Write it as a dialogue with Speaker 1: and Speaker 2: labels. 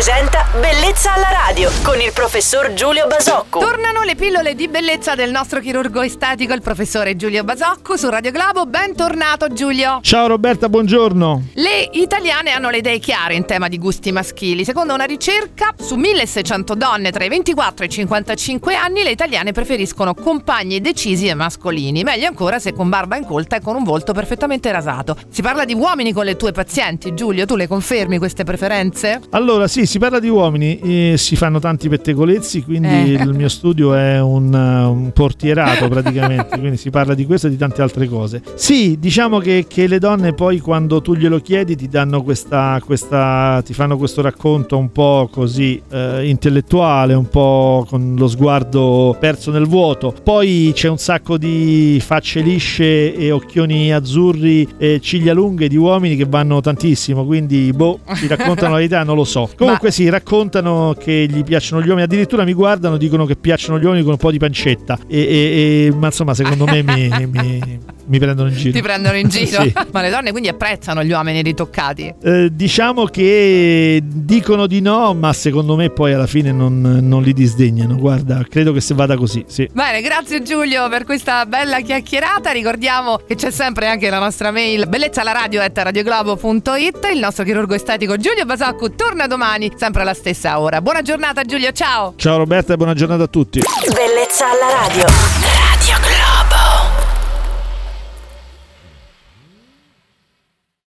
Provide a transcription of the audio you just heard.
Speaker 1: presenta Bellezza alla radio con il professor Giulio Basocco.
Speaker 2: Tornano le pillole di bellezza del nostro chirurgo estetico, il professore Giulio Basocco su Radio Globo. Bentornato Giulio.
Speaker 3: Ciao Roberta, buongiorno.
Speaker 2: Le italiane hanno le idee chiare in tema di gusti maschili. Secondo una ricerca, su 1600 donne tra i 24 e i 55 anni, le italiane preferiscono compagni decisi e mascolini. Meglio ancora se con barba incolta e con un volto perfettamente rasato. Si parla di uomini con le tue pazienti, Giulio, tu le confermi queste preferenze?
Speaker 3: Allora, sì, si parla di uomini si fanno tanti pettegolezzi, quindi
Speaker 2: Eh.
Speaker 3: il mio studio è un, un portierato praticamente, quindi si parla di questo e di tante altre cose. Sì, diciamo che, che le donne poi quando tu glielo chiedi ti danno questa, questa ti fanno questo racconto un po' così eh, intellettuale, un po' con lo sguardo perso nel vuoto. Poi c'è un sacco di facce lisce e occhioni azzurri e ciglia lunghe di uomini che vanno tantissimo, quindi boh, ci raccontano la verità, non lo so. Comunque sì, raccontano che gli piacciono gli uomini, addirittura mi guardano, dicono che piacciono gli uomini con un po' di pancetta. E, e- e- ma insomma, secondo me mi, mi- mi prendono in giro.
Speaker 2: Ti prendono in giro?
Speaker 3: Sì.
Speaker 2: Ma le donne quindi apprezzano gli uomini ritoccati.
Speaker 3: Eh, diciamo che dicono di no, ma secondo me poi alla fine non, non li disdegnano. Guarda, credo che se vada così, sì.
Speaker 2: Bene, grazie Giulio per questa bella chiacchierata. Ricordiamo che c'è sempre anche la nostra mail bellezza alla radio radioglobo.it. Il nostro chirurgo estetico Giulio Basacco torna domani, sempre alla stessa ora. Buona giornata Giulio, ciao!
Speaker 3: Ciao Roberta e buona giornata a tutti.
Speaker 1: Bellezza alla radio.